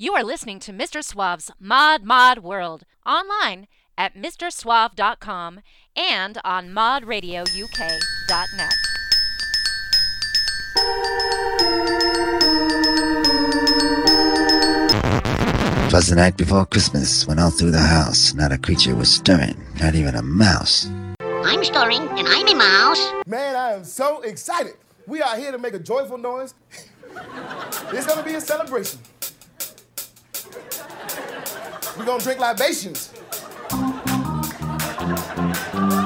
You are listening to Mr. Suave's Mod Mod World online at mrsuave.com and on modradiouk.net. It was the night before Christmas when all through the house not a creature was stirring, not even a mouse. I'm stirring, and I'm a mouse. Man, I am so excited. We are here to make a joyful noise. it's gonna be a celebration. We're gonna drink libations. It's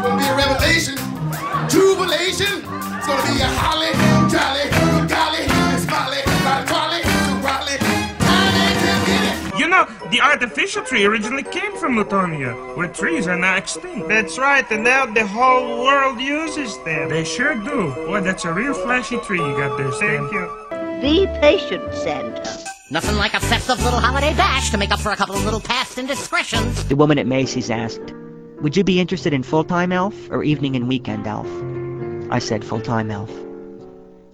gonna be a revelation, jubilation. It's gonna be a holly, jolly, good golly, it's folly, not a trolley, to Raleigh. Time to. You know, the artificial tree originally came from Lutonia, where trees are now extinct. That's right, and now the whole world uses them. They sure do. Boy, that's a real flashy tree you got there, Stan. Thank you. Be patient, Santa. Nothing like a festive little holiday bash to make up for a couple of little past indiscretions. The woman at Macy's asked, Would you be interested in full-time elf or evening and weekend elf? I said full-time elf.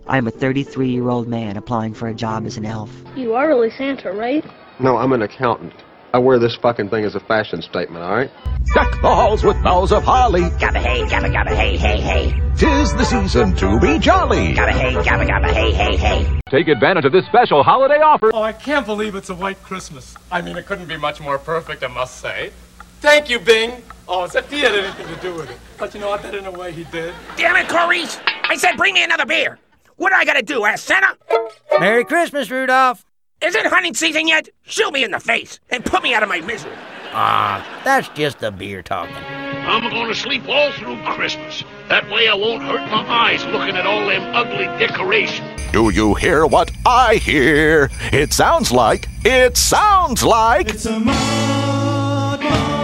I am a 33-year-old man applying for a job as an elf. You are really Santa, right? No, I'm an accountant. I wear this fucking thing as a fashion statement, alright? Deck the halls with boughs of holly. Gabba hey, gabba gabba hey, hey, hey. Tis the season to be jolly. Gabba hey, gabba gabba hey, hey, hey. Take advantage of this special holiday offer. Oh, I can't believe it's a white Christmas. I mean, it couldn't be much more perfect, I must say. Thank you, Bing. Oh, as if he had anything to do with it. But you know what? That in a way he did. Damn it, Clarice! I said bring me another beer. What do I gotta do, ask Santa? Merry Christmas, Rudolph. Is it hunting season yet? Shoot me in the face and put me out of my misery. Ah, that's just the beer talking. I'm gonna sleep all through Christmas. That way I won't hurt my eyes looking at all them ugly decorations. Do you hear what I hear? It sounds like, it sounds like. It's a mod, mod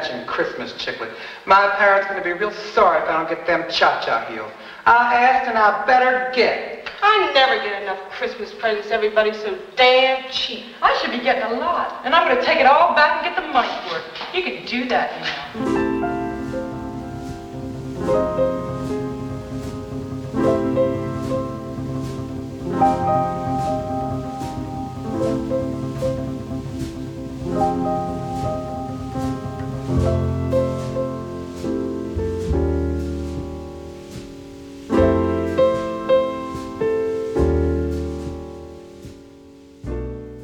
mention Christmas chiclet. My parents are going to be real sorry if I don't get them cha-cha heels. I asked and I better get. I never get enough Christmas presents. Everybody's so damn cheap. I should be getting a lot. And I'm going to take it all back and get the money for it. You can do that now.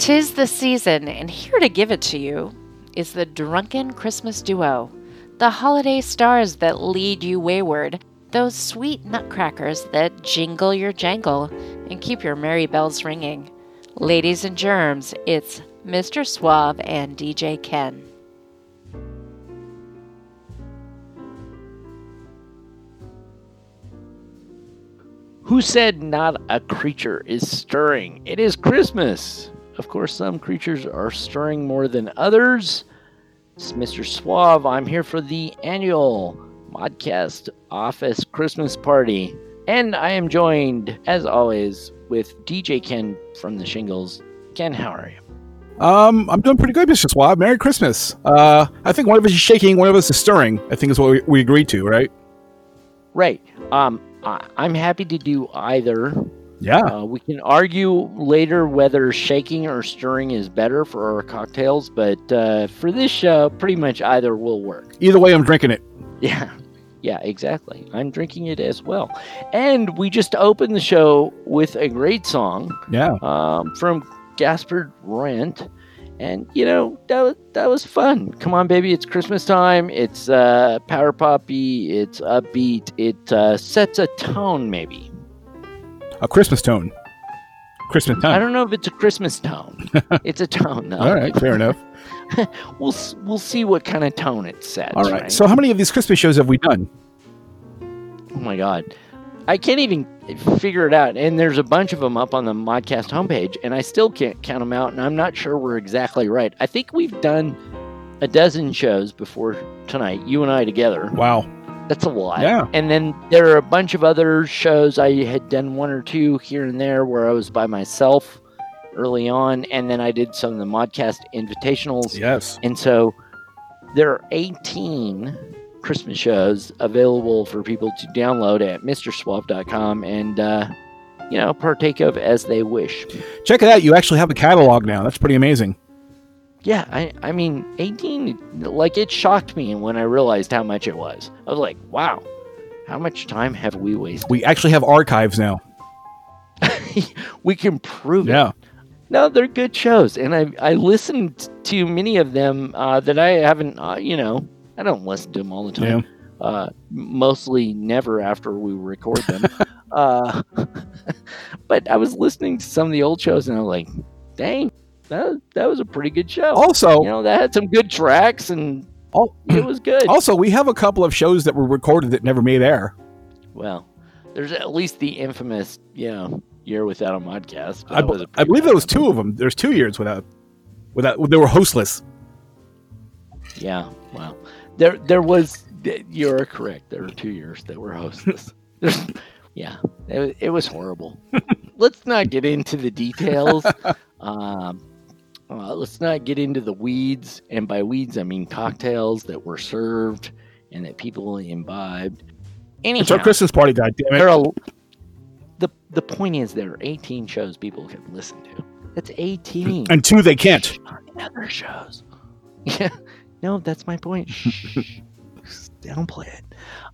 Tis the season, and here to give it to you is the Drunken Christmas Duo, the holiday stars that lead you wayward, those sweet nutcrackers that jingle your jangle and keep your merry bells ringing. Ladies and germs, it's Mr. Suave and DJ Ken. Who said not a creature is stirring? It is Christmas. Of course, some creatures are stirring more than others. It's Mr. Suave. I'm here for the annual Modcast Office Christmas Party. And I am joined, as always, with DJ Ken from the Shingles. Ken, how are you? Um, I'm doing pretty good, Mr. Suave. Merry Christmas. Uh, I think one of us is shaking, one of us is stirring. I think is what we, we agreed to, right? Right. Um, I, I'm happy to do either. Yeah. Uh, we can argue later whether shaking or stirring is better for our cocktails, but uh, for this show, pretty much either will work. Either way, I'm drinking it. Yeah. Yeah, exactly. I'm drinking it as well. And we just opened the show with a great song Yeah. um, from Gaspard Rent. And, you know, that was, that was fun. Come on, baby. It's Christmas time. It's uh, power poppy. It's upbeat. It uh, sets a tone, maybe. A Christmas tone. Christmas tone. I don't know if it's a Christmas tone. it's a tone, though. All right, fair enough. we'll we'll see what kind of tone it sets. All right. So, how many of these Christmas shows have we done? Oh my god. I can't even figure it out. And there's a bunch of them up on the Modcast homepage, and I still can't count them out, and I'm not sure we're exactly right. I think we've done a dozen shows before tonight, you and I together. Wow. That's a lot. Yeah. And then there are a bunch of other shows. I had done one or two here and there where I was by myself early on, and then I did some of the Modcast invitationals. Yes. And so there are 18 Christmas shows available for people to download at MrSuave.com and, uh, you know, partake of as they wish. Check it out. You actually have a catalog now. That's pretty amazing. Yeah, I, I mean, 18, like, it shocked me when I realized how much it was. I was like, wow, how much time have we wasted? We actually have archives now. we can prove Yeah. it. No, they're good shows, and I I listened to many of them uh, that I haven't. Uh, you know, I don't listen to them all the time. Uh, mostly never after we record them. uh, but I was listening to some of the old shows, and I was like, "Dang, that that was a pretty good show." Also- you know, that had some good tracks, and it was good. Also, we have a couple of shows that were recorded that never made air. Well, there's at least the infamous, you know, year without a modcast. I, That was be- a I believe there was two of them. There's two years without, without they were hostless. Yeah, wow. There, there was. You're correct. There were two years that were hostless. Yeah, it, it was horrible. let's not get into the details. Um, uh, let's not get into the weeds, and by weeds I mean cocktails that were served and that people imbibed. Anyhow, It's our Christmas party, God damn it! there are the the point is there are 18 shows people can listen to. That's 18. And two they can't. Other shows. Yeah. No, that's my point. Shh. Downplay it.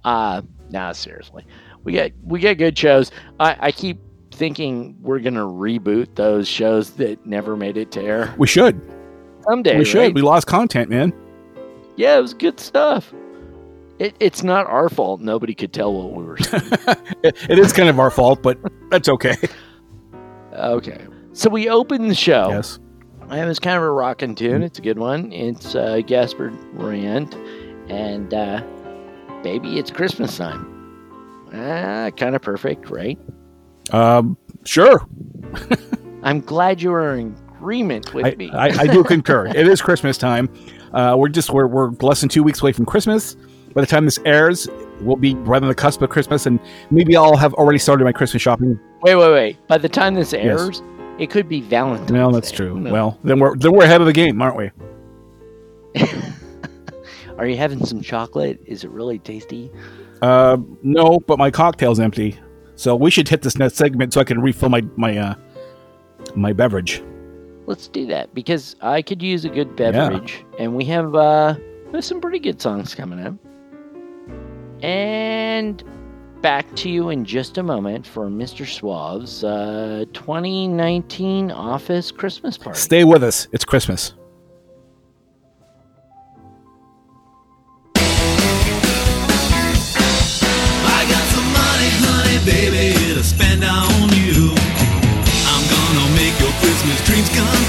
Uh nah, seriously. We got we got good shows. I, I keep thinking we're gonna reboot those shows that never made it to air. We should. Someday. we should. right? We lost content, man. Yeah, it was good stuff. It, it's not our fault. Nobody could tell what we were saying. It, it is kind of our fault, but that's okay. Okay. So we opened the show. Yes. It was kind of a rocking tune. It's a good one. It's uh, Gaspard Rand. And uh, baby, it's Christmas time. Ah, kind of perfect, right? Um, sure. I'm glad you are in agreement with I, me. I, I do concur. It is Christmas time. Uh, we're just we're, we're less than two weeks away from Christmas. By the time this airs, we'll be right on the cusp of Christmas, and maybe I'll have already started my Christmas shopping. Wait, wait, wait. By the time this Yes. airs, it could be Valentine's. Well, that's Day. true. Knows? Well, then we're then we're ahead of the game, aren't we? Are you having some chocolate? Is it really tasty? Uh, no, but my cocktail's empty, so we should hit this next segment so I can refill my my uh my beverage. Let's do that because I could use a good beverage, and we have uh there's some pretty good songs coming up. And back to you in just a moment for Mr. Suave's uh, 2019 Office Christmas party. Stay with us. It's Christmas. Christmas dreams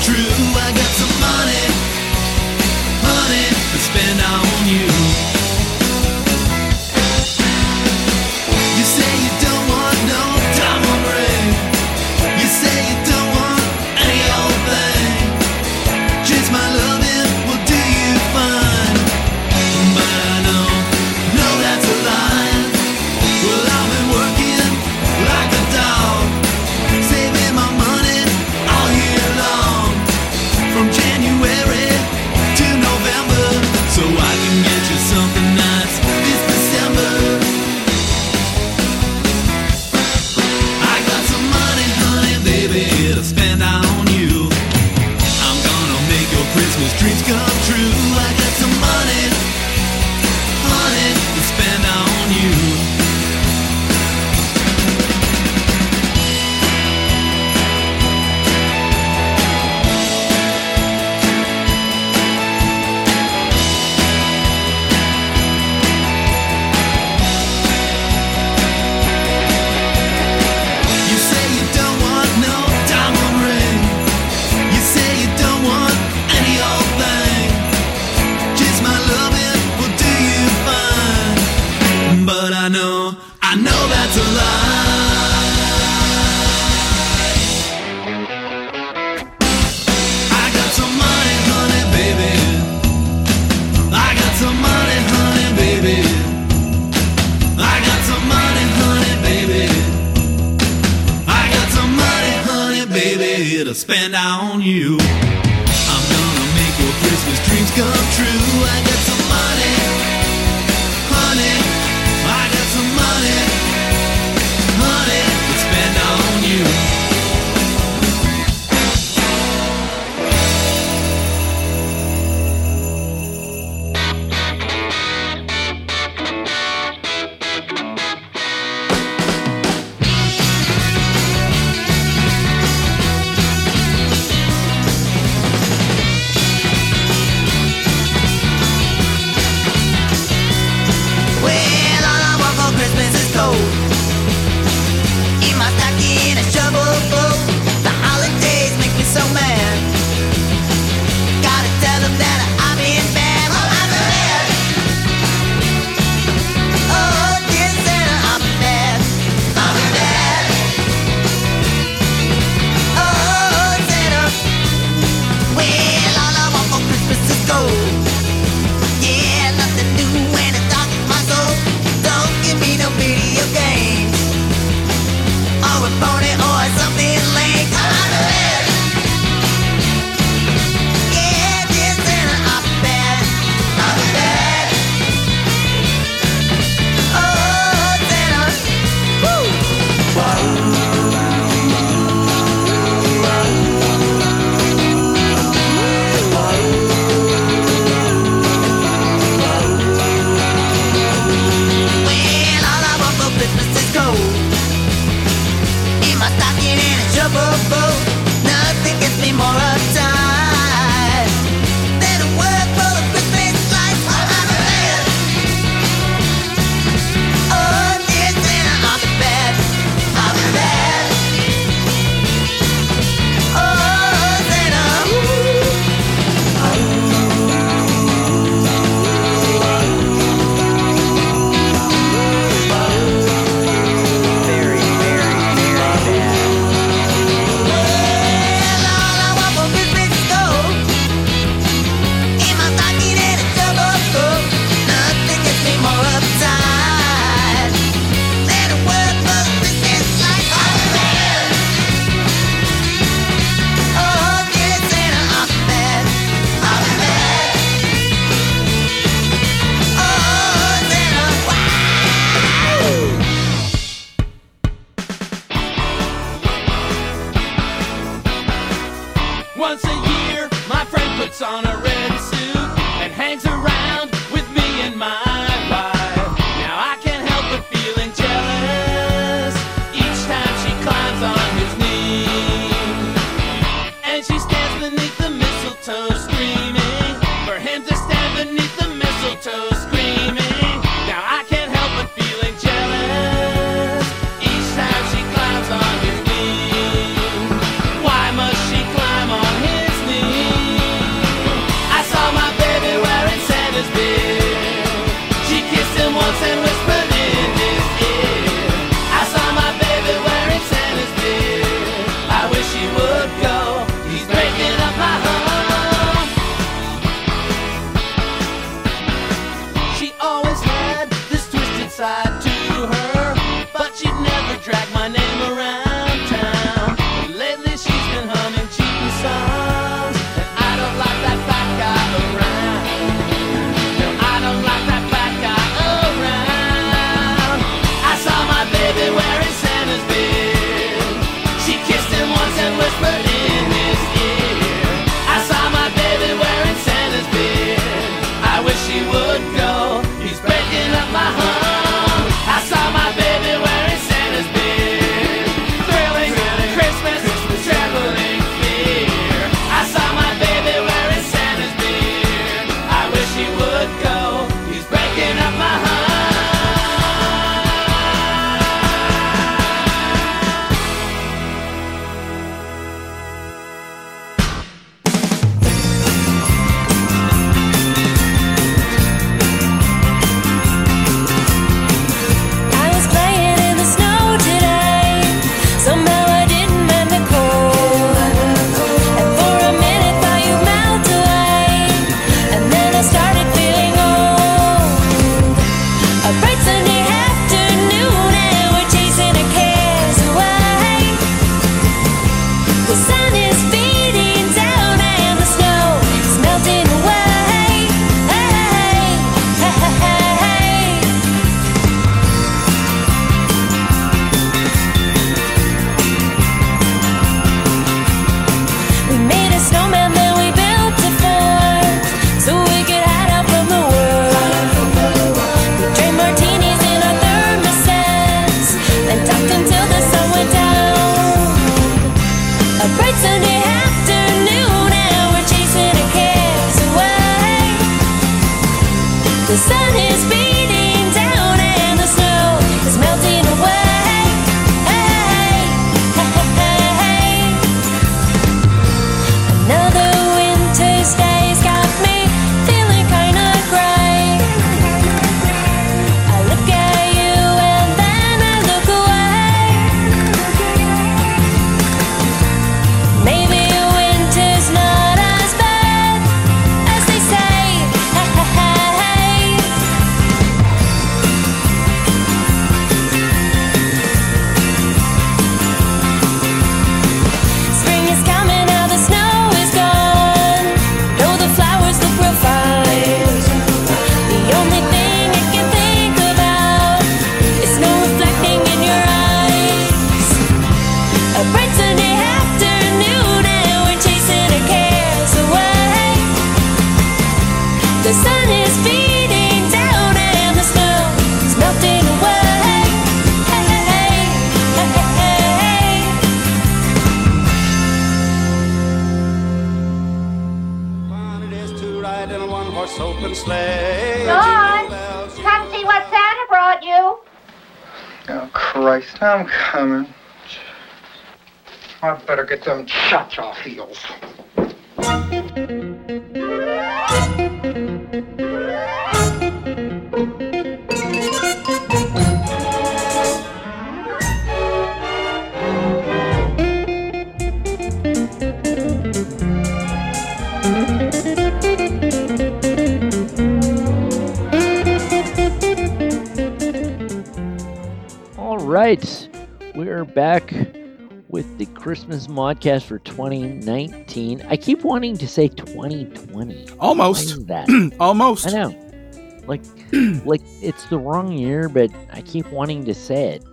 open sleigh. Dawn, come see what Santa brought you. Oh, Christ, I'm coming. I better get them cha-cha heels. right, we're back with the Christmas modcast for 2019. I keep wanting to say 2020. Almost that. Almost. I know. Like, like it's the wrong year, but I keep wanting to say it.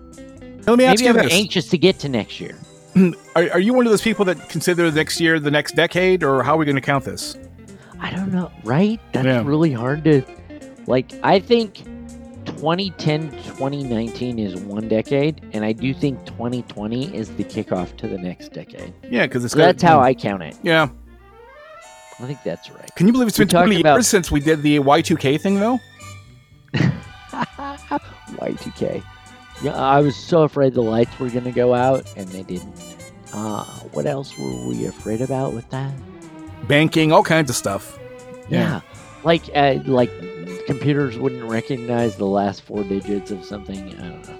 Let me ask Maybe you I'm this. anxious to get to next year. Are, are you one of those people that consider next year the next decade, or how are we going to count this? I don't know, right? That's Yeah. really hard to like. I think 2010 2019 is one decade, and I do think 2020 is the kickoff to the next decade. Yeah, because it's So that's how I count it. Yeah. I think that's right. Can you believe it's been 20 about- years since we did the Y2K thing, though? Y2K. Yeah, I was so afraid the lights were going to go out, and they didn't. Uh, what else were we afraid about with that? Banking, all kinds of stuff. Yeah, like uh, like computers wouldn't recognize the last four digits of something. I don't know.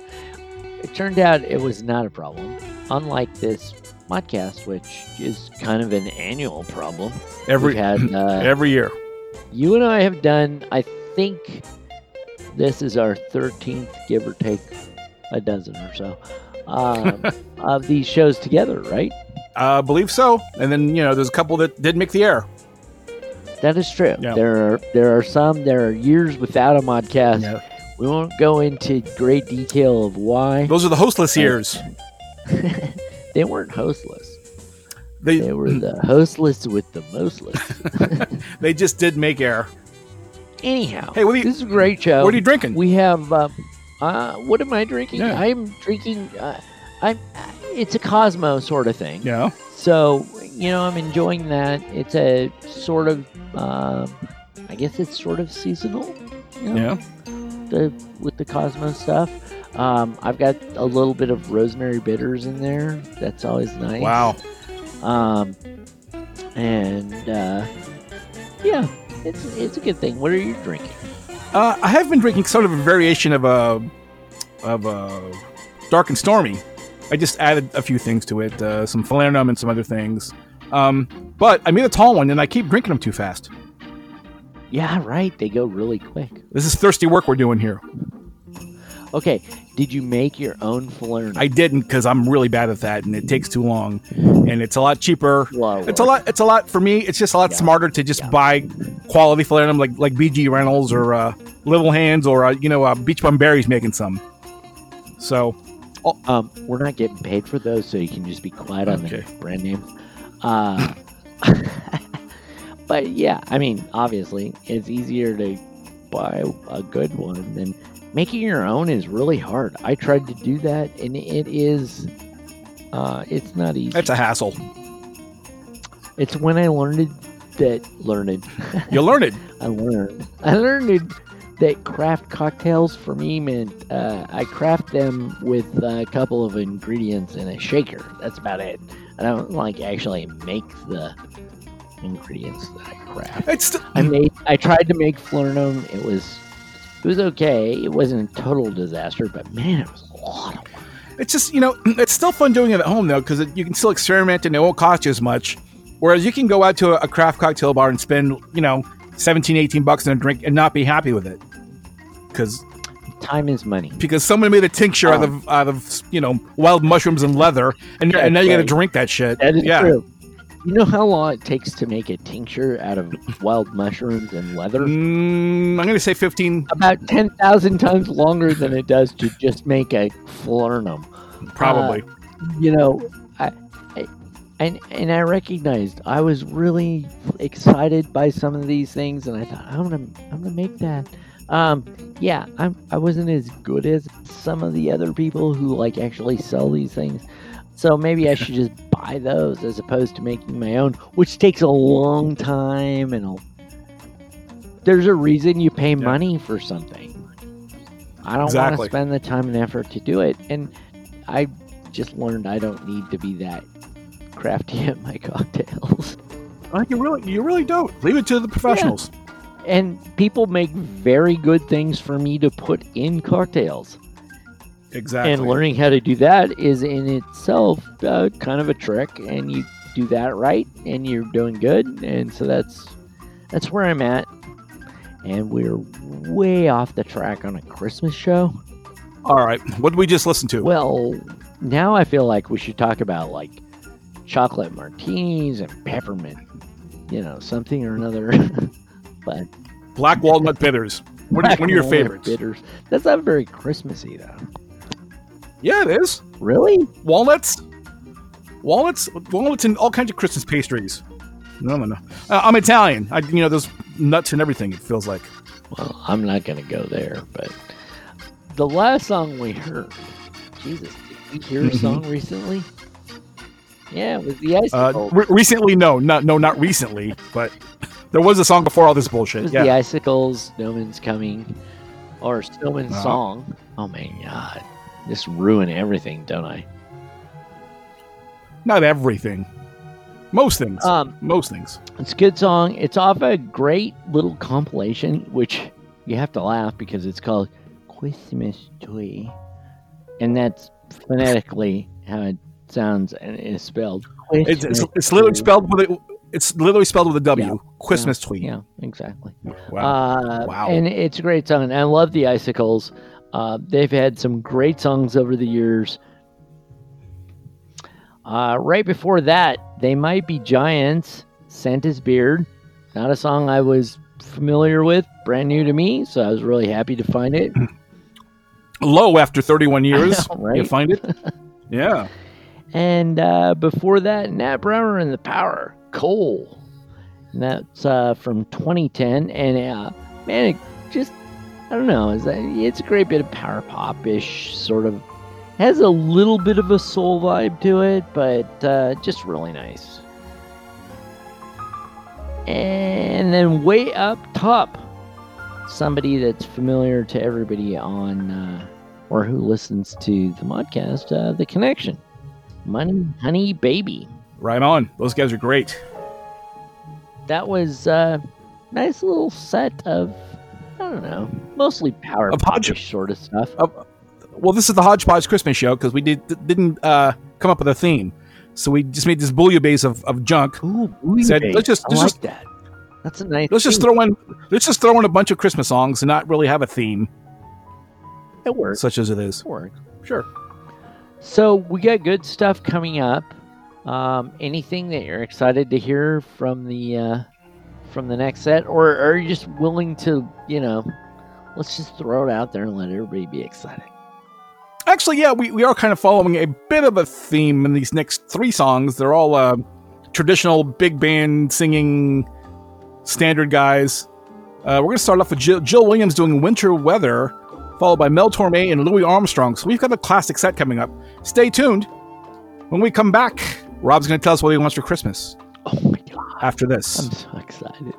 It turned out it was not a problem. Unlike this podcast, which is kind of an annual problem. Every- had uh, every year. You and I have done. I think this is our thirteenth, give or take a dozen or so, um, of these shows together, right? I uh, believe so. And then, you know, there's a couple that did make the air. That is true. Yeah. There are there are some. There are years without a modcast. We won't go into great detail of why. Those are the hostless years. they weren't hostless. They, were the hostless with the mostless. they just did make air. Anyhow, Hey, what are you, this is a great show. What are you drinking? We have. Um, uh, what am I drinking? Yeah. I'm drinking. Uh, I'm. Uh, it's a Cosmo sort of thing. Yeah. So you know, I'm enjoying that. It's a sort of. Um, I guess it's sort of seasonal. you know, The with the Cosmo stuff. Um, I've got a little bit of rosemary bitters in there. That's always nice. Wow. Um, and uh, yeah, it's it's a good thing. What are you drinking? Uh, I have been drinking sort of a variation of a of a dark and stormy. I just added a few things to it, uh, some falernum and some other things. Um, but I made a tall one, and I keep drinking them too fast. Yeah, right. They go really quick. This is thirsty work we're doing here. Okay, did you make your own falernum? I didn't because I'm really bad at that, and it takes too long, and it's a lot cheaper. it's a lot. It's a lot for me. It's just a lot smarter to just buy quality falernum like like BG Reynolds or uh, Little Hands or uh, you know uh, Beach Bum Berries making some. So, um, we're not getting paid for those, so you can just be quiet on Okay. the brand names. Uh, but yeah, I mean, obviously, it's easier to buy a good one than making your own is really hard. I tried to do that, and it is, uh, it's not easy. it's a hassle. It's when I learned it that learned. You learn it. I learned. I learned that craft cocktails for me meant uh, I craft them with a couple of ingredients in a shaker. That's about it. I don't like actually make the ingredients that I craft. It's I made. I tried to make Falernum. It was. It was okay. It wasn't a total disaster, but man, it was a lot of work. It's just you know it's still fun doing it at home though because you can still experiment and it won't cost you as much. Whereas you can go out to a, a craft cocktail bar and spend you know 17, 18 bucks on a drink and not be happy with it because time is money. Because someone made a tincture out Oh. of out of you know wild mushrooms and leather, and, and now you got to drink that shit. That is yeah. true. You know how long it takes to make a tincture out of wild mushrooms and leather? Mm, I'm going to say 15. About 10,000 times longer than it does to just make a falernum. Probably. Uh, you know, I, I and and I recognized I was really excited by some of these things, and I thought I'm gonna I'm gonna make that. Um, yeah, I'm I wasn't as good as some of the other people who like actually sell these things. So maybe I should just buy those as opposed to making my own, which takes a long time and a, there's a reason you pay money for something. I don't want to spend the time and effort to do it, and I just learned I don't need to be that crafty at my cocktails. Uh, you really, you really don't. Leave it to the professionals. And people make very good things for me to put in cocktails. Exactly. And learning how to do that is in itself uh, kind of a trick, and you do that right, and you're doing good, and so that's that's where I'm at. And we're way off the track on a Christmas show. All right. What did we just listen to? Well, now I feel like we should talk about like chocolate martinis and peppermint, you know, something or another. but Black walnut bitters. What are, Black one of your favorites? bitters. That's not very Christmassy though. Yeah, it is. Really? Walnuts. Walnuts. Walnuts and all kinds of Christmas pastries. No, no, no. Uh, I'm Italian. I, you know, there's nuts and everything. It feels like. Well, I'm not to go there, but the last song we heard, Jesus, did we hear a Mhm. song recently? Yeah, it was the Uh, Icicles. re- recently, no, not no, not recently, but there was a song before all this bullshit. Yeah. the Icicles, Snowman's Coming, or Snowman's Uh-huh. Song. Oh my God. Just ruin everything, don't I? Not everything. Most things. Um, Most things. It's a good song. It's off a great little compilation, which you have to laugh because it's called Christmas Tree. And that's phonetically how it sounds and is spelled. It's, it's, it's literally spelled with a, it's literally spelled with a W. Yeah. Christmas Yeah. tree. Yeah, exactly. Wow. Uh, Wow. And it's a great song. And I love the Icicles. Uh, they've had some great songs over the years. Uh, right before that, They Might Be Giants, Santa's Beard. Not a song I was familiar with, brand new to me, so I was really happy to find it. Low after 31 years. know, right? You find it? yeah. And uh, before that, Nat Brower and the Power, Coal. And that's uh, from 2010. And uh, man, it just, I don't know, is that, it's a great bit of power pop ish, sort of. Has a little bit of a soul vibe to it, but uh, just really nice. And then way up top, somebody that's familiar to everybody on, uh, or who listens to the podcast, uh, The Connection. Money Honey Baby. Right on. Those guys are great. That was a nice little set of, I don't know, mostly power Of hodge- sort of stuff. Well, this is the Hodgepodge Christmas show because we did didn't uh, come up with a theme, so we just made this bouillabaisse of, of junk. Ooh, Said let's just I let's like just that. That's a nice. let's just throw in let's just throw in a bunch of Christmas songs and not really have a theme, It works. such as it is. It works. Sure. So we got good stuff coming up. Um, anything that you're excited to hear from the uh, from the next set, or are you just willing to, you know, let's just throw it out there and let everybody be excited? Actually, yeah, we, we are kind of following a bit of a theme in these next three songs. They're all uh, traditional big band singing standard guys. Uh, we're going to start off with Jill, Jill Williams doing Winter Weather, followed by Mel Torme and Louis Armstrong. So we've got a classic set coming up. Stay tuned. When we come back, Rob's going to tell us what he wants for Christmas. Oh my god! After this, I'm so excited.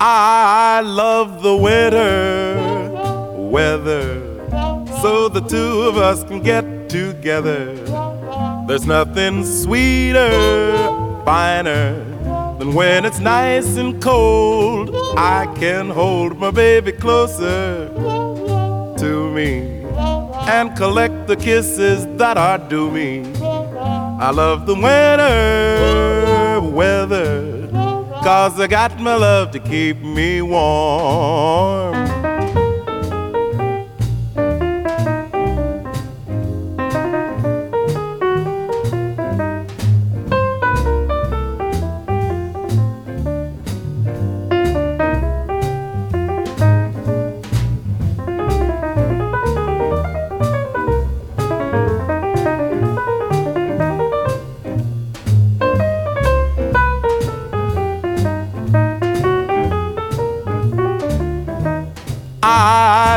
I love the winter weather so the two of us can get together. There's nothing sweeter, finer than when it's nice and cold. I can hold my baby closer to me and collect the kisses that are due me. I love the winter weather. Cause I got my love to keep me warm.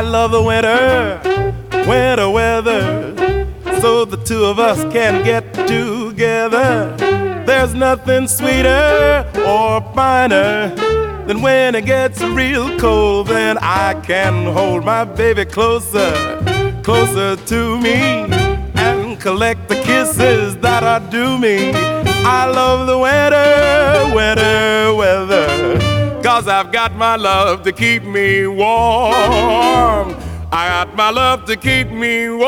Love the winter, winter weather, so the two of us can get together. There's nothing sweeter or finer than when it gets real cold. Then I can hold my baby closer, closer to me, and collect the kisses that are due me. I love the winter, winter weather. Cause I've got my love to keep me warm. I got my love to keep me warm.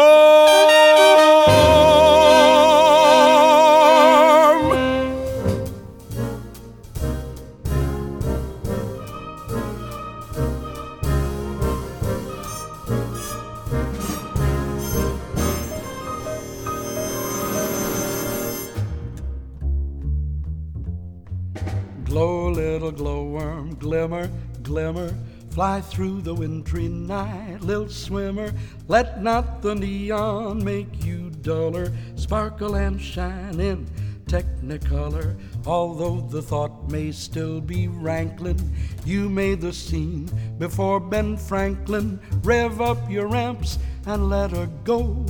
Little glowworm, glimmer, glimmer Fly through the wintry night, little swimmer. Let not the neon make you duller. Sparkle and shine in technicolor. Although the thought may still be rankling, you made the scene before Ben Franklin. Rev up your amps and let her go.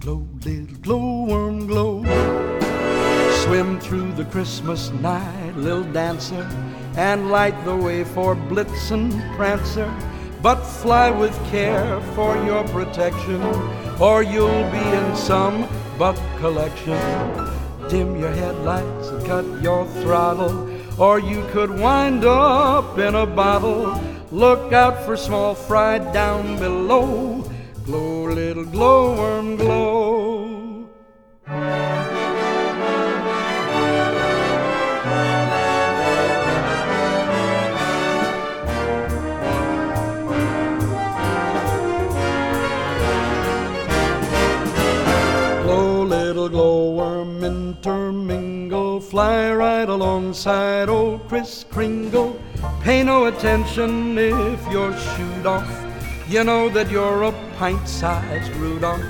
Glow, little glowworm, glow. Swim through the Christmas night, little dancer, and light the way for Blitzen Prancer. But fly with care for your protection, or you'll be in some buck collection. Dim your headlights and cut your throttle, or you could wind up in a bottle. Look out for small fry down below. Glow, little glowworm, glow. Right alongside old Kris Kringle. Pay no attention if you're shoot off. You know that you're a pint-sized Rudolph.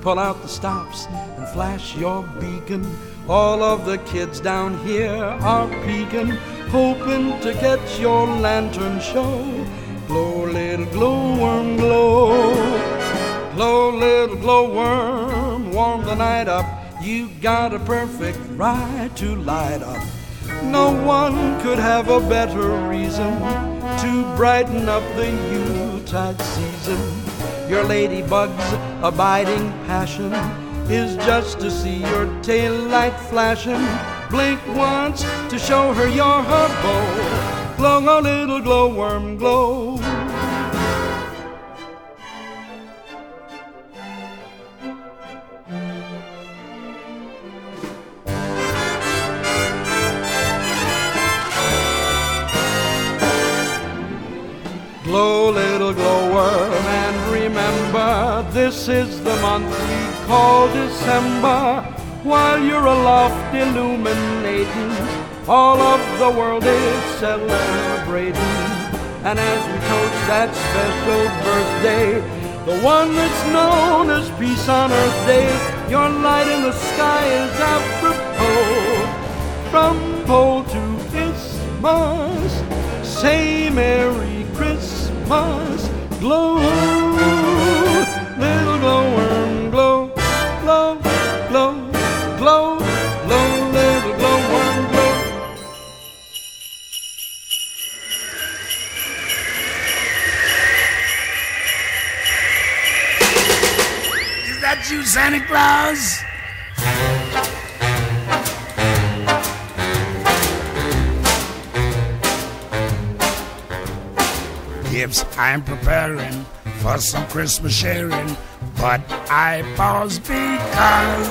Pull out the stops and flash your beacon. All of the kids down here are peeking, hoping to catch your lantern show. Glow, little glowworm, glow. Glow, little glowworm, warm the night up. You got a perfect ride to light up. No one could have a better reason to brighten up the Yuletide season. Your ladybug's abiding passion is just to see your tail light flashing. Blink once to show her you're her beau. Glow, little glowworm, glow. Glow, this is the month we call December. While you're aloft illuminating, all of the world is celebrating. And as we toast that special birthday, the one that's known as Peace on Earth Day, your light in the sky is apropos. From pole to Christmas, say Merry Christmas, glow, you, Santa Claus? Gifts I'm preparing for some Christmas sharing, but I pause because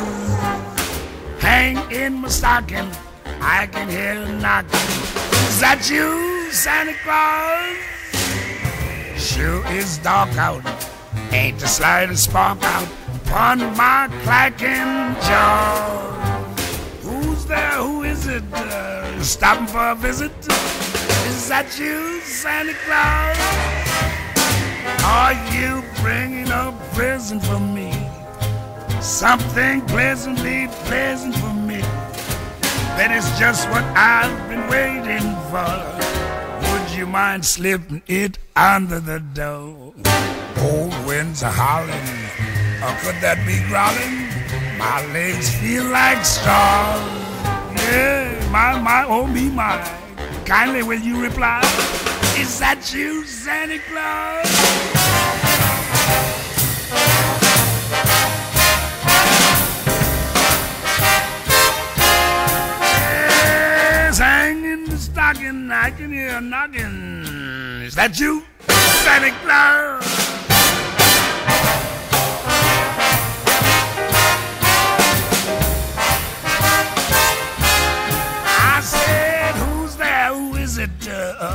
hang in my stocking, I can hear a knocking. Is that you, Santa Claus? Sure is dark out, ain't the slightest spark out upon my clacking jaw. Who's there? Who is it? Uh, stopping for a visit? Is that you, Santa Claus? Are you bringing a present for me? Something pleasantly pleasant for me. That is just what I've been waiting for. Would you mind slipping it under the door? Old winds are howling, or could that be growling? My legs feel like straws. Yeah, my, my, oh me, my. Kindly will you reply? Is that you, Santa Claus? Yes, hang in the stocking, I can hear a knocking. Is that you, Santa Claus?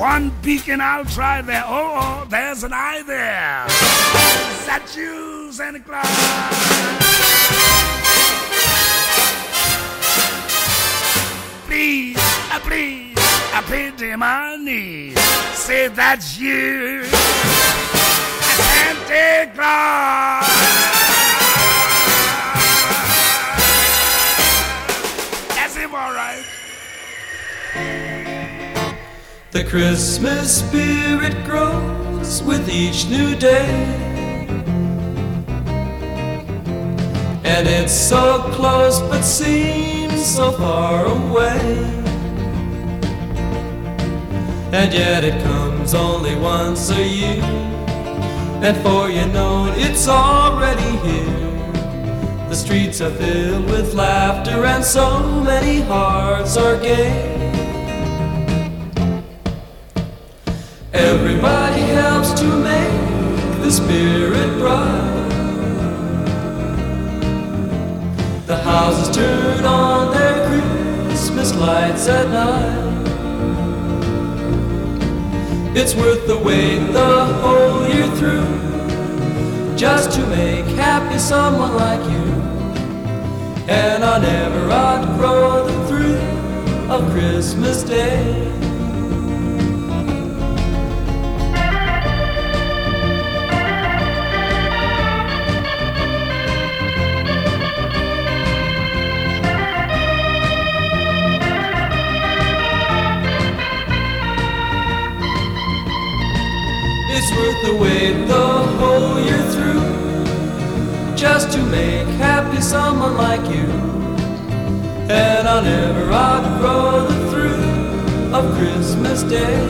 One beacon I'll try there. Oh, oh, there's an eye there. Is that you, Santa Claus? Please, uh, please, I pity my knees. Say that's you, Santa Claus. The Christmas spirit grows with each new day. And it's so close but seems so far away. And yet it comes only once a year. And for you know it, it's already here. The streets are filled with laughter, and so many hearts are gay. Everybody helps to make the spirit bright. The houses turn on their Christmas lights at night. It's worth the wait the whole year through just to make happy someone like you. And I'll never outgrow the thrill of Christmas Day. It's worth the wait the whole year through just to make happy someone like you. And I'll never outgrow the thrill of Christmas Day.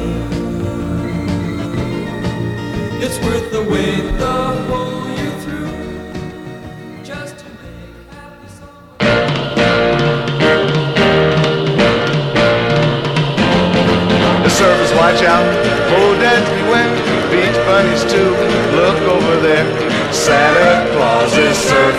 It's worth the wait the whole year through just to make happiness on The servers watch out, oh dads too, look over there. Santa Claus is surfing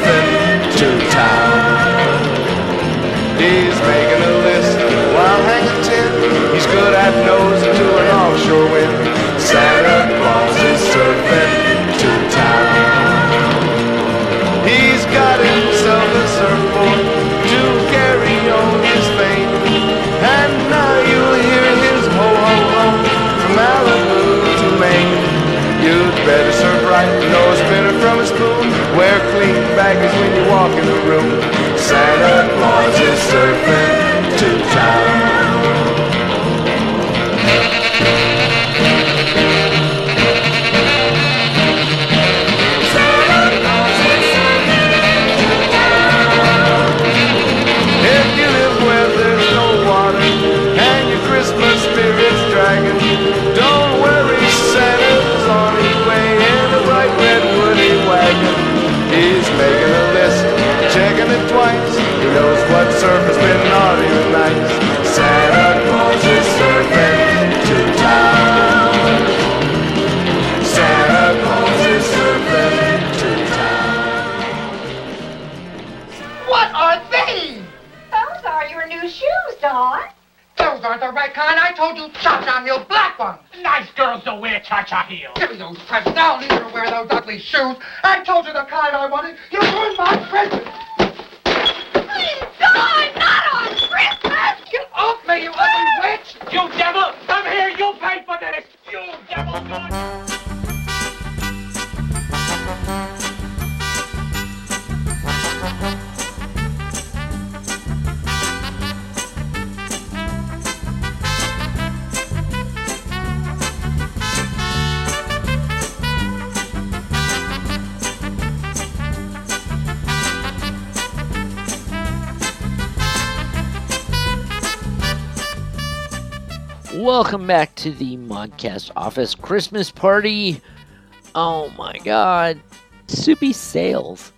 baggage when you walk in the room. Santa Claus is surfing to town. Give me those presents. I'll neither wear those ugly shoes. I told you the kind I wanted. You Welcome back to the Modcast office Christmas party. Oh my god. Soupy Sales.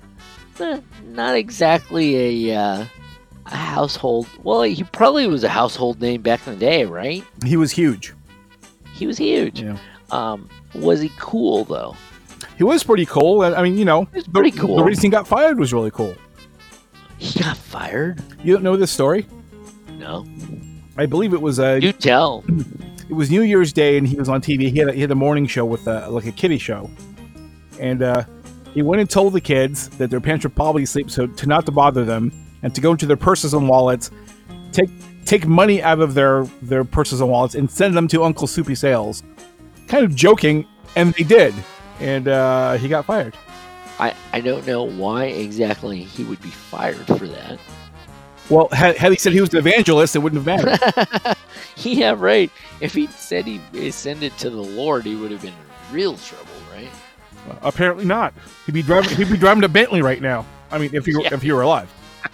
Eh, Not exactly a, uh, a household. Well, he probably was a household name back in the day, right? He was huge. He was huge. Um, was he cool though? He was pretty cool. I I mean, you know, the, pretty cool. the reason he got fired was really cool. He got fired? You don't know this story? No. I believe it was a. You tell. It was New Year's Day, and he was on TV. He had a, he had a morning show with uh, like a kiddie show, and uh, he went and told the kids that their parents would probably sleep, so to not to bother them, and to go into their purses and wallets, take take money out of their their purses and wallets, and send them to Uncle Soupy Sales. Kind of joking, and they did, and uh, he got fired. I, I don't know why exactly he would be fired for that. Well, had, had he said he was an evangelist, it wouldn't have mattered. yeah, right. If he'd said he ascended to the Lord, he would have been in real trouble, right? Apparently not. He'd be driving. He'd be driving a Bentley right now. I mean, if he were, Yeah. if he were alive.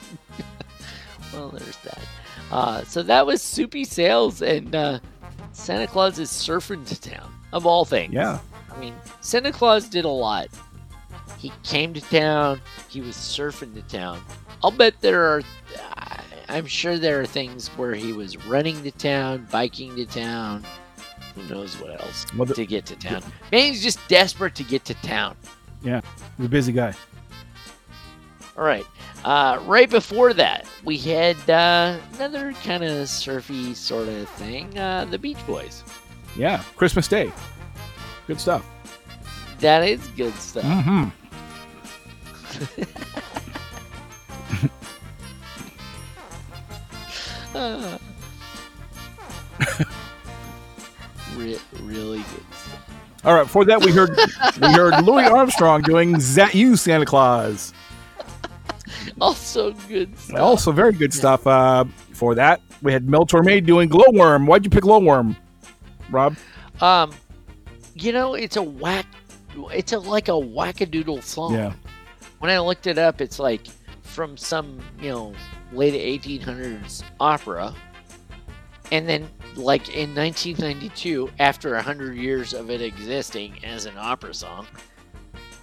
Well, there's that. Uh, so that was Soupy Sales, and uh, Santa Claus is surfing to town, of all things. Yeah. I mean, Santa Claus did a lot. He came to town. He was surfing to town. I'll bet there are. I- I'm sure there are things where he was running to town, biking to town. Who knows what else Well, the- to get to town? Maybe he's just desperate to get to town. Yeah, he's a busy guy. All right. Uh, right before that, we had uh, another kind of surfy sort of thing. Uh, the Beach Boys. Yeah, Christmas Day. Good stuff. That is good stuff. Mm-hmm. re- really good stuff. All right. Before that, we heard we heard Louis Armstrong doing "Zat You, Santa Claus." Also good stuff. Also, very good stuff. Uh, for that, we had Mel Torme doing "Glowworm." Why'd you pick "Glowworm," Rob? Um, you know, it's a whack. It's a like a wackadoodle song. Yeah. When I looked it up, it's like from some you know late 1800s opera, and then like in 1992, after hundred years of it existing as an opera song,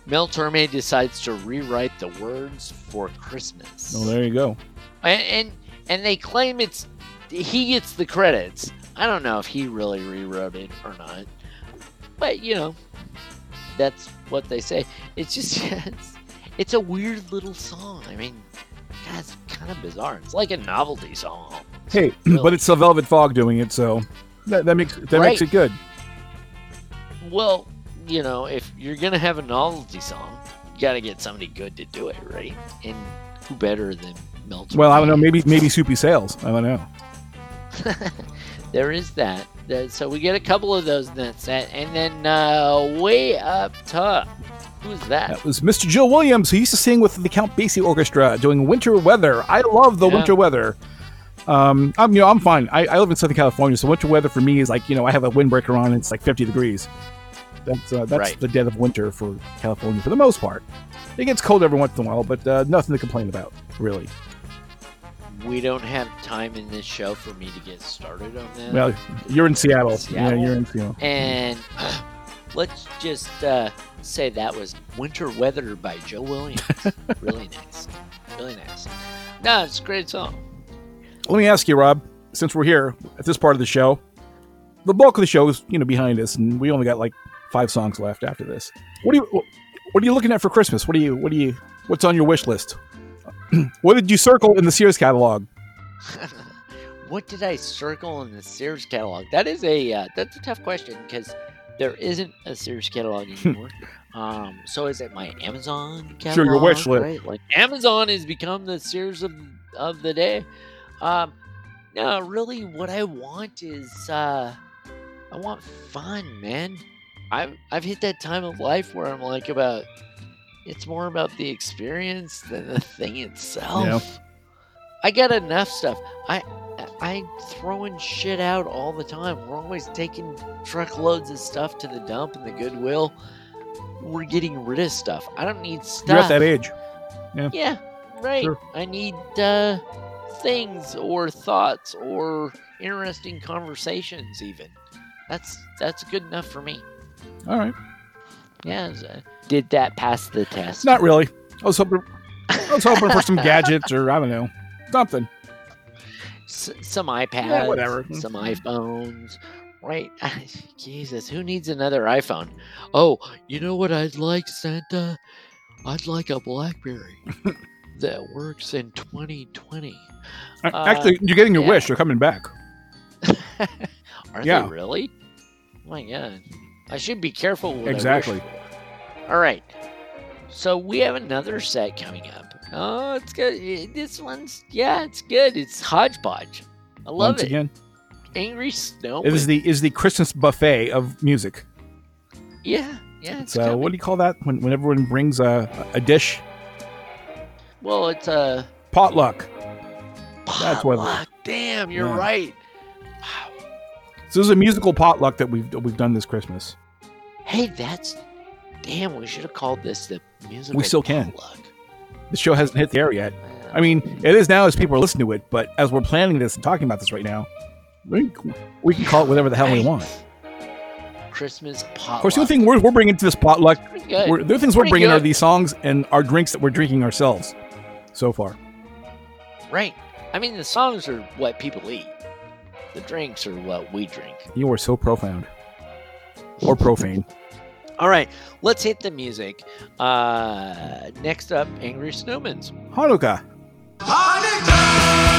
Mel Torme decides to rewrite the words for Christmas. Oh, there you go. and and, and they claim it's he gets the credits. I don't know if he really rewrote it or not, but you know, that's what they say. It's just it's, it's a weird little song. I mean, It's kind of bizarre. It's like a novelty song. Hey, but it's the Velvet Fog doing it, so that, that makes that makes it good. Well, you know, if you're gonna have a novelty song, you gotta get somebody good to do it, right? And who better than Mel? Well, I don't know. Maybe maybe Soupy Sales. I don't know. there is that. That- So we get a couple of those in that set, and then uh, way up top, who's that? That was Mr. Joe Williams, who used to sing with the Count Basie Orchestra, doing "Winter Weather." I love the Yeah. winter weather. Um, I'm you know I'm fine. I, I live in Southern California, so winter weather for me is like you know I have a windbreaker on. And it's like 50 degrees. That's uh, that's Right. the dead of winter for California for the most part. It gets cold every once in a while, but uh, nothing to complain about, really. We don't have time in this show for me to get started on that. Well, you're in Seattle. Seattle. Yeah, you're in Seattle. And let's just uh, say that was Winter Weather by Joe Williams. really nice. Really nice. No, it's a great song. Let me ask you, Rob, since we're here at this part of the show, the bulk of the show is you know behind us, and we only got like five songs left after this. What do you what are you looking at for Christmas? What do you what do you what's on your wish list? what did you circle in the Sears catalog? What did I circle in the Sears catalog? That is a uh, that's a tough question because there isn't a Sears catalog anymore. um, so is it my Amazon catalog? Sure, your wish list. Right? Like Amazon has become the Sears of of the day. Um, no, really, what I want is uh, I want fun, man. I've I've hit that time of life where I'm like about it's more about the experience than the thing itself. Yeah. I got enough stuff. I I throwing shit out all the time. We're always taking truckloads of stuff to the dump and the Goodwill. We're getting rid of stuff. I don't need stuff. You're at that age. Yeah. Yeah, right. Sure. I need uh, things or thoughts or interesting conversations. Even that's that's good enough for me. All right. Yeah. is, uh, did that pass the test? Not really. I was hoping I was hoping for some gadgets or I don't know something. S- some iPads, whatever. some iPhones, Right. Jesus, who needs another iPhone? Oh, you know what I'd like, Santa? I'd like a Blackberry that works in 2020. A- Actually, you're getting your Uh, yeah. wish. They're coming back. Are yeah. they really? Oh my god. I should be careful with Exactly. All right. So we have another set coming up. Oh, it's good. This one's yeah, it's good. It's hodgepodge. I love Once it. again, Angry snow. it is the is the Christmas buffet of music. yeah, yeah. It's what do you call that when, when everyone brings a a dish? well, it's a Potluck. That's what. potluck. Damn, you're Yeah. right. So this is a musical potluck that we've we've done this Christmas. Hey, that's damn. We should have called this the musical. We still can. The show hasn't hit the air yet. I mean, it is now as people are listening to it, but as we're planning this and talking about this right now, we, we can call it whatever the hell we want. Christmas potluck. Of course, the only thing we're, we're bringing to this potluck, good. we're, the other things we're bringing are these songs and our drinks that we're drinking ourselves so far. Right. I mean, the songs are what people eat. The drinks are what we drink. You are so profound. Or profane. All right, let's hit the music. Uh, next up, Angry Snowman's. Hanukkah. We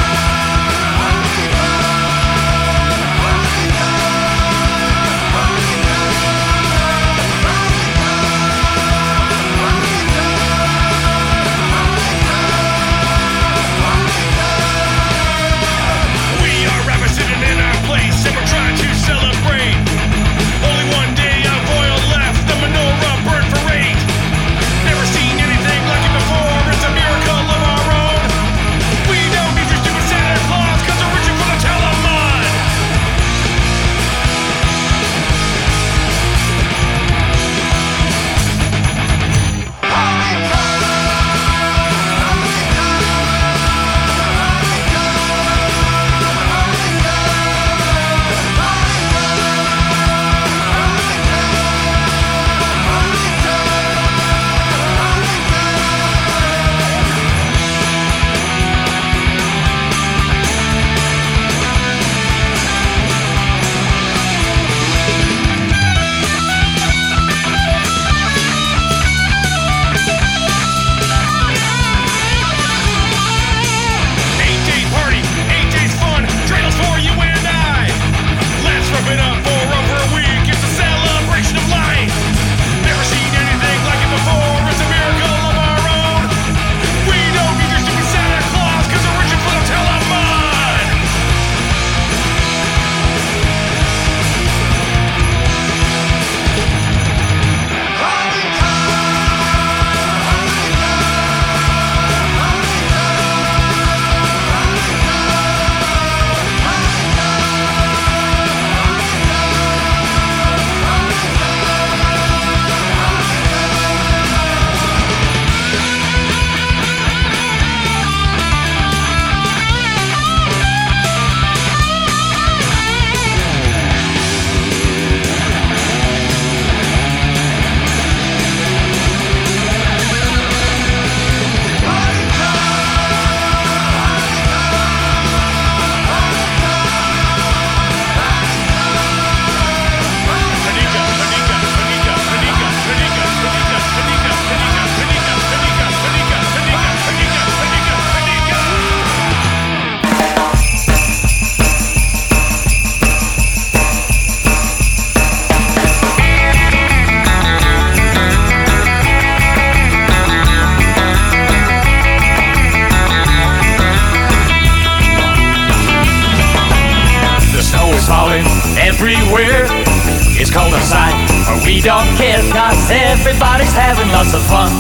It's cold outside, but we don't care, cause everybody's having lots of fun.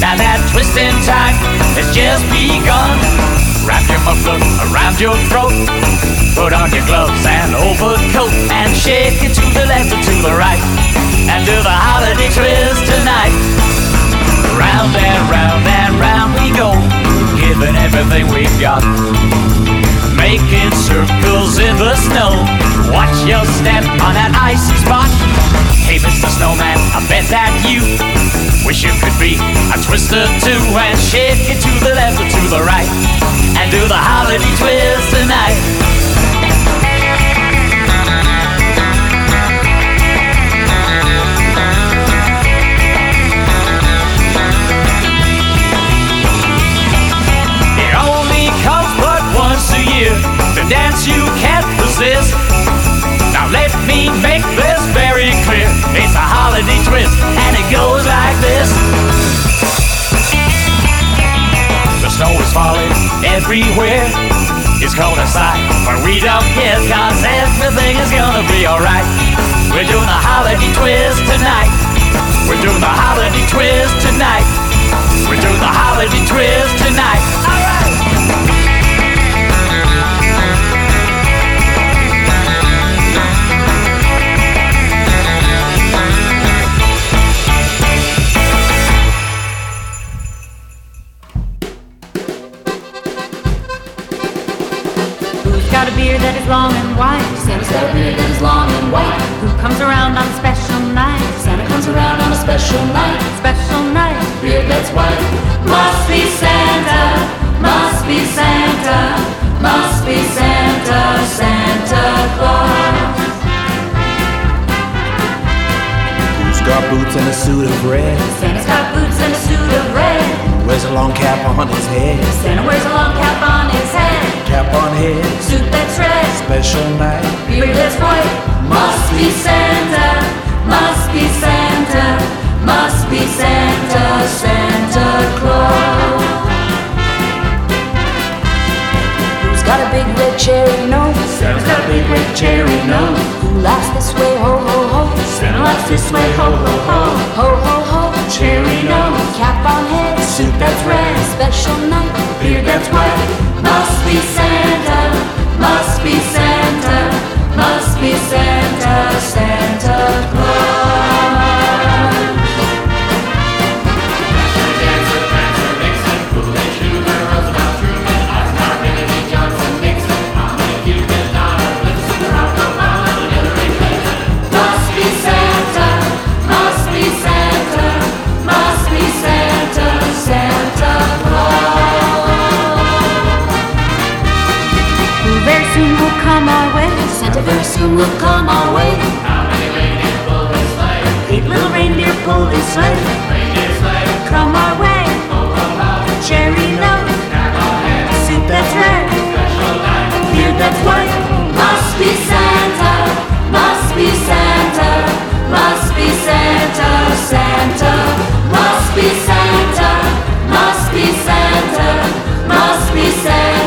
Now that twist twisting time has just begun. Wrap your muffler around your throat. Put on your gloves and overcoat and shake it to the left and to the right. And do the holiday twist tonight. Round and round and round we go, giving everything we've got. Making circles in the snow. Watch your step on that icy spot. Hey, Mr. Snowman, I bet that you wish you could be a twister too and shake it to the left or to the right and do the holiday twist tonight. here, the dance you can't resist. Now let me make this very clear. It's a holiday twist, and it goes like this. The snow is falling everywhere. It's cold outside, but we don't care, cause everything is gonna be alright. We're doing the holiday twist tonight. We're doing the holiday twist tonight. We're doing the holiday twist tonight. Got a beard that is long and white? Santa's got a beard that is long and white. Who comes around on a special night? Santa comes around on a special night. Special night. Beard that's white. Must be Santa. Must be Santa. Must be Santa. Santa Claus. Who's got boots and a suit of red? Santa's got boots and a suit of red. Wears a long cap on his head. Santa wears a long cap on Special night. Beard that's white. Must be Santa. Must be Santa. Must be Santa. Santa Claus. Who's got a big red cherry nose? Santa's got a big red cherry nose. Who laughs this way? Ho ho ho. Santa laughs this way. Ho ho ho. Ho ho ho. Cherry nose. Cap on head. Suit that's red. Special night. Beard that's white. Must be Santa. Soon will come our way. Eight little reindeer pull his sleigh. Come our way. Cherry nose, suit that's red, beard that's white. Must be Santa, must be Santa, must be Santa, Santa, must be Santa, must be Santa, must be Santa,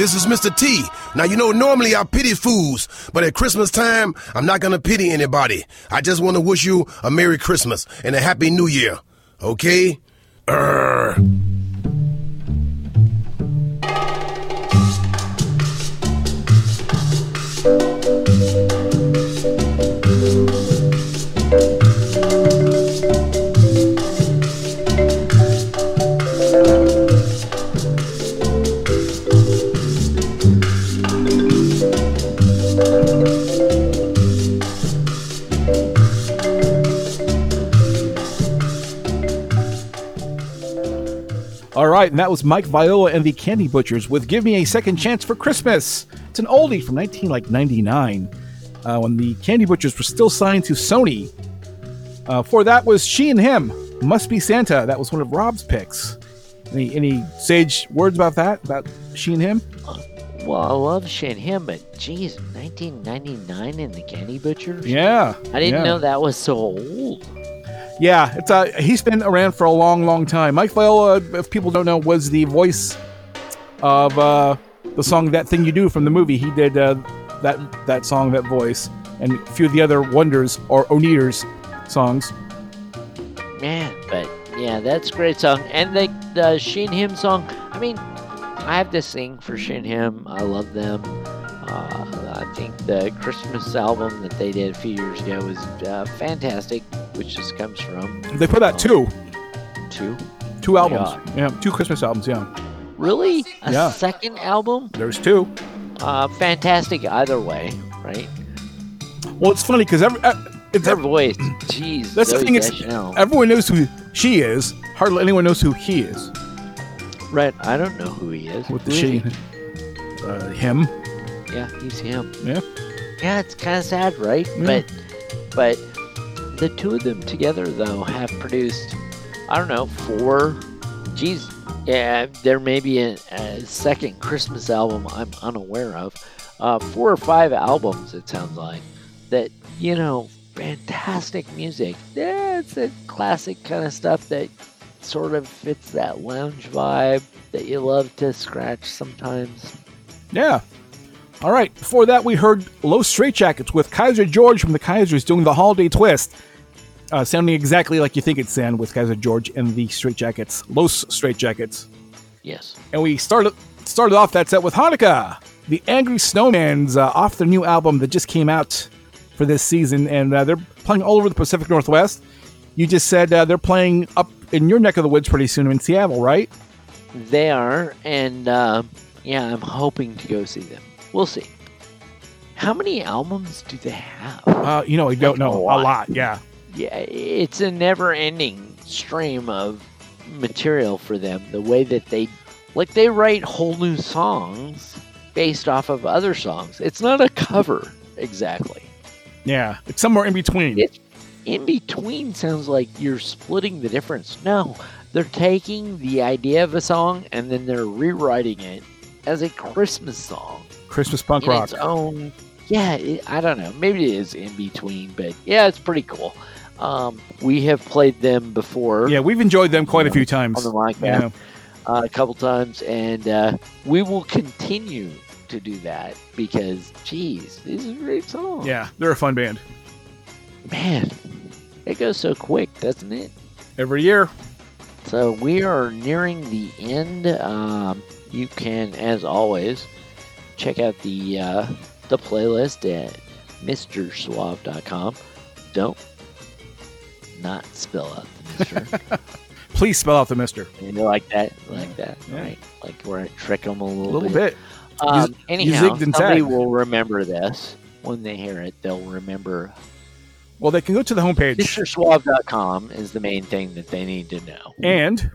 this is Mr. T. Now, you know, normally I pity fools, but at Christmas time, I'm not gonna pity anybody. I just want to wish you a Merry Christmas and a Happy New Year. Okay? Err. All right, and that was Mike Viola and the Candy Butchers with "Give Me a Second Chance for Christmas." It's an oldie from nineteen 1999, uh, when the Candy Butchers were still signed to Sony. Uh, for that was "She and Him," "Must Be Santa." That was one of Rob's picks. Any any sage words about that? About "She and Him"? Well, I love she and Him, but geez, 1999 in the Candy Butchers? Yeah, I didn't yeah. know that was so old. Yeah, it's uh, he's been around for a long, long time. Mike Viola, if people don't know, was the voice of uh, the song "That Thing You Do" from the movie. He did uh, that that song, that voice, and a few of the other Wonders or Oneders songs. Man, but yeah, that's a great song. And the, the She & Him song, I mean, I have to sing for She & Him. I love them. Uh, I think the Christmas album that they did a few years ago was uh, fantastic, which just comes from They put out two, two. two Oh, albums. God. Yeah, two Christmas albums. Yeah, Really? A Yeah. second album? there's two. Uh, fantastic either way, right? Well, it's funny because every, uh, it's Her voice, jeez. that's the thing. It's Deschanel. everyone knows who she is. Hardly anyone knows who he is. Right, I don't know who he is. With the she, uh, him. Yeah, he's him. Yeah. Yeah, it's kind of sad, right? Yeah. But but the two of them together though have produced I don't know four. Geez, yeah, there may be a, a second Christmas album I'm unaware of. Uh, four or five albums it sounds like that you know fantastic music. Yeah, it's a classic kind of stuff that sort of fits that lounge vibe that you love to scratch sometimes. Yeah. All right. Before that, we heard Los Straitjackets with Kaiser George from the Kaisers doing the Holiday Twist, uh, sounding exactly like you think it sound with Kaiser George and the Straitjackets, Los Straitjackets. Yes. And we started started off that set with Hanukkah, the Angry Snowman's uh, off their new album that just came out for this season, and uh, they're playing all over the Pacific Northwest. You just said uh, they're playing up in your neck of the woods pretty soon in Seattle, right? They are, and uh, yeah, I'm hoping to go see them. We'll see. How many albums do they have? Uh, you know, I don't know. A lot, yeah. Yeah, it's a never-ending stream of material for them. The way that they, like, they write whole new songs based off of other songs. It's not a cover exactly. Yeah, it's somewhere in between. in between sounds like you're splitting the difference. No, they're taking the idea of a song and then they're rewriting it as a Christmas song. Christmas punk rock. its own. Yeah, it, I don't know. Maybe it is in between, but yeah, it's pretty cool. Um, we have played them before. Yeah, we've enjoyed them quite a few times. on the mic, Yeah. uh, a couple times, and uh, we will continue to do that because, geez, these are great songs. Yeah, they're a fun band. Man, it goes so quick, doesn't it? Every year. So we are nearing the end. Um, you can, as always, check out the uh, the playlist at MrSuave.com. Don't not spell out the Mister. Please spell out the Mister. you know, like that, like that, right? Like where I trick them a little, little bit. Um, You- you anyhow, and somebody will remember this when they hear it. They'll remember. Well, they can go to the homepage. MrSuave.com is the main thing that they need to know. And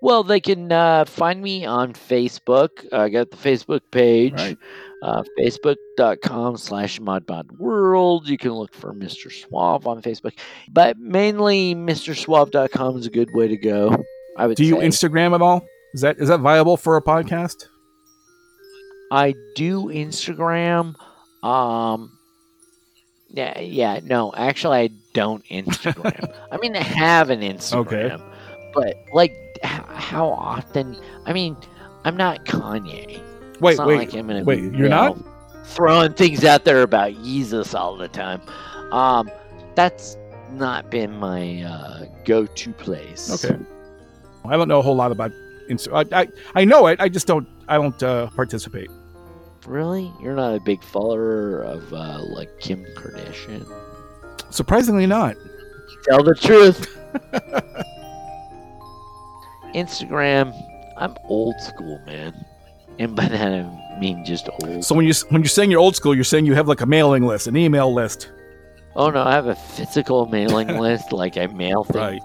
Well, they can uh, find me on Facebook. I got the Facebook page, uh, facebook.com slash modbodworld. You can look for Mr. Suave on Facebook. But mainly, MrSuave.com is a good way to go. I would do you say. Instagram at all? Is that is that viable for a podcast? I do Instagram. Um, yeah, yeah, no, actually, I don't Instagram. I mean, I have an Instagram, but like, how often? I mean, I'm not Kanye. Wait, not wait, like I'm gonna wait, be, you're you not? throwing things out there about Jesus all the time. Um, that's not been my uh, go-to place. Okay. I don't know a whole lot about. I, I, I know it. I just don't. I don't uh, participate. Really? You're not a big follower of uh, like Kim Kardashian? Surprisingly, not. Tell the truth. Instagram, I'm old school, man. And by that I mean just old. So when you when you're saying you're old school, you're saying you have like a mailing list, an email list. Oh no, I have a physical mailing list, like I mail things. Right.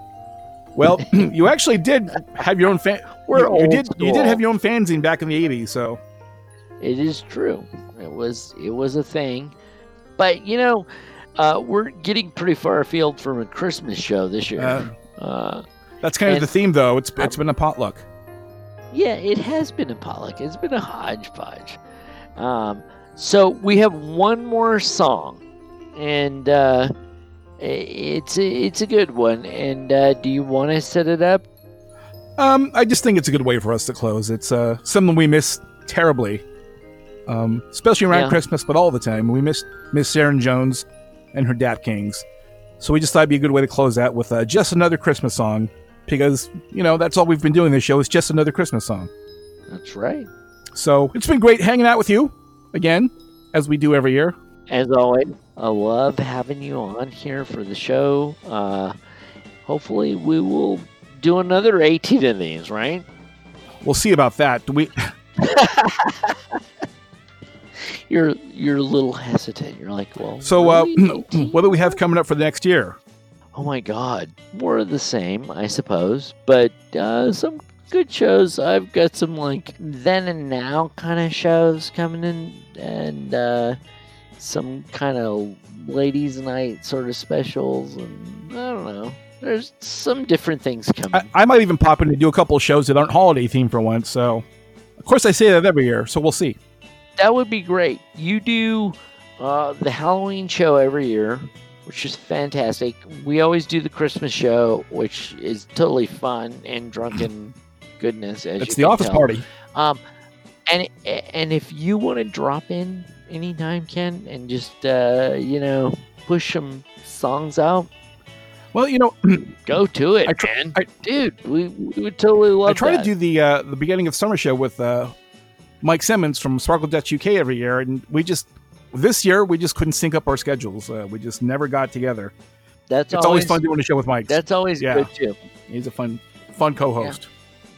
Well, you actually did have your own fan. We're you, you old did. You did have your own fanzine back in the '80s. So It is true. It was it was a thing, but you know, uh, we're getting pretty far afield from a Christmas show this year. Uh, Uh, that's kind of the theme, though. It's it's been a potluck. Yeah, it has been a potluck. It's been a hodgepodge. Um, so we have one more song, and uh, it's a, it's a good one. And uh, do you want to set it up? Um, I just think it's a good way for us to close. It's uh, something we miss terribly, um, especially around Yeah. Christmas, but all the time. We miss Miss Sharon Jones and her Dap Kings. So we just thought it'd be a good way to close that with uh, just another Christmas song, because you know that's all we've been doing this show is just another Christmas song. That's right. So it's been great hanging out with you again, as we do every year. As always, I love having you on here for the show. Uh, hopefully, we will do another 18 of these, right? We'll see about that. Do we? You're you're a little hesitant. You're like, well, So uh, what do we have coming up for the next year? Oh my god. More of the same, I suppose. But uh, some good shows. I've got some like then and now kind of shows coming in and uh, some kind of ladies night sort of specials and I don't know. There's some different things coming. I, I might even pop in to do a couple of shows that aren't holiday themed for once. So, of course, I say that every year. So we'll see. that would be great. You do uh, the Halloween show every year, which is fantastic. We always do the Christmas show, which is totally fun and drunken goodness. As It's the office tell. party. Um, and and if you want to drop in anytime, Ken, and just uh, you know push some songs out, Well, you know, go to it, I tr- man. Dude, we, we would totally love I try that. to do the uh, the beginning of summer show with uh, Mike Simmons from Sparkle Dutch UK every year, and we just this year we just couldn't sync up our schedules. Uh, we just never got together. That's it's always, fun doing a show with Mike. That's always Yeah. good too. He's a fun fun co-host.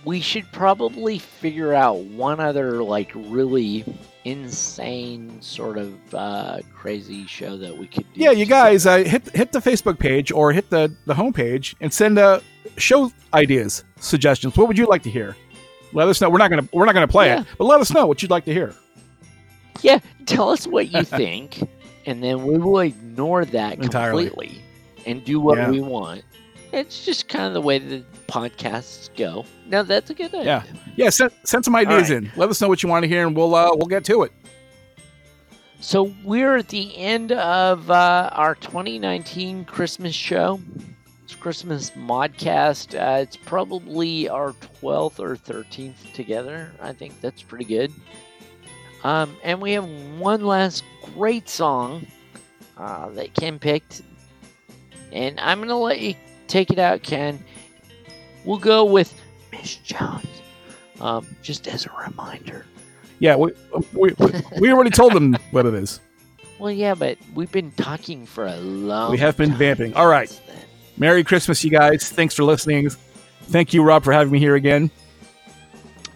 we should probably figure out one other like really insane sort of uh, crazy show that we could do. Yeah, you guys uh, hit hit the Facebook page or hit the the homepage and send uh, show ideas, suggestions. What would you like to hear? Let us know. We're not gonna we're not gonna play Yeah. it, but let us know what you'd like to hear. Yeah, tell us what you think, and then we will ignore that Entirely. completely and do what Yeah. we want. It's just kind of the way the podcasts go. Now that's a good idea. Yeah, yeah. Send send some ideas right. in. Let us know what you want to hear, and we'll uh, we'll get to it. So we're at the end of uh, our 2019 Christmas show. It's Christmas modcast. Uh, it's probably our 12th or 13th together. I think that's pretty good. Um, and we have one last great song uh, that Ken picked. And I'm going to let you take it out, Ken. We'll go with Miss Jones. Um, just as a reminder. Yeah, we we, we, we already told them what it is. Well, yeah, but we've been talking for a long We have been vamping. All right. Merry Christmas, you guys. Thanks for listening. Thank you, Rob, for having me here again.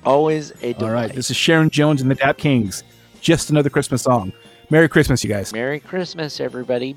Always a delight. All right. This is Sharon Jones and the Dap Kings. Just another Christmas song. Merry Christmas, you guys. Merry Christmas, everybody.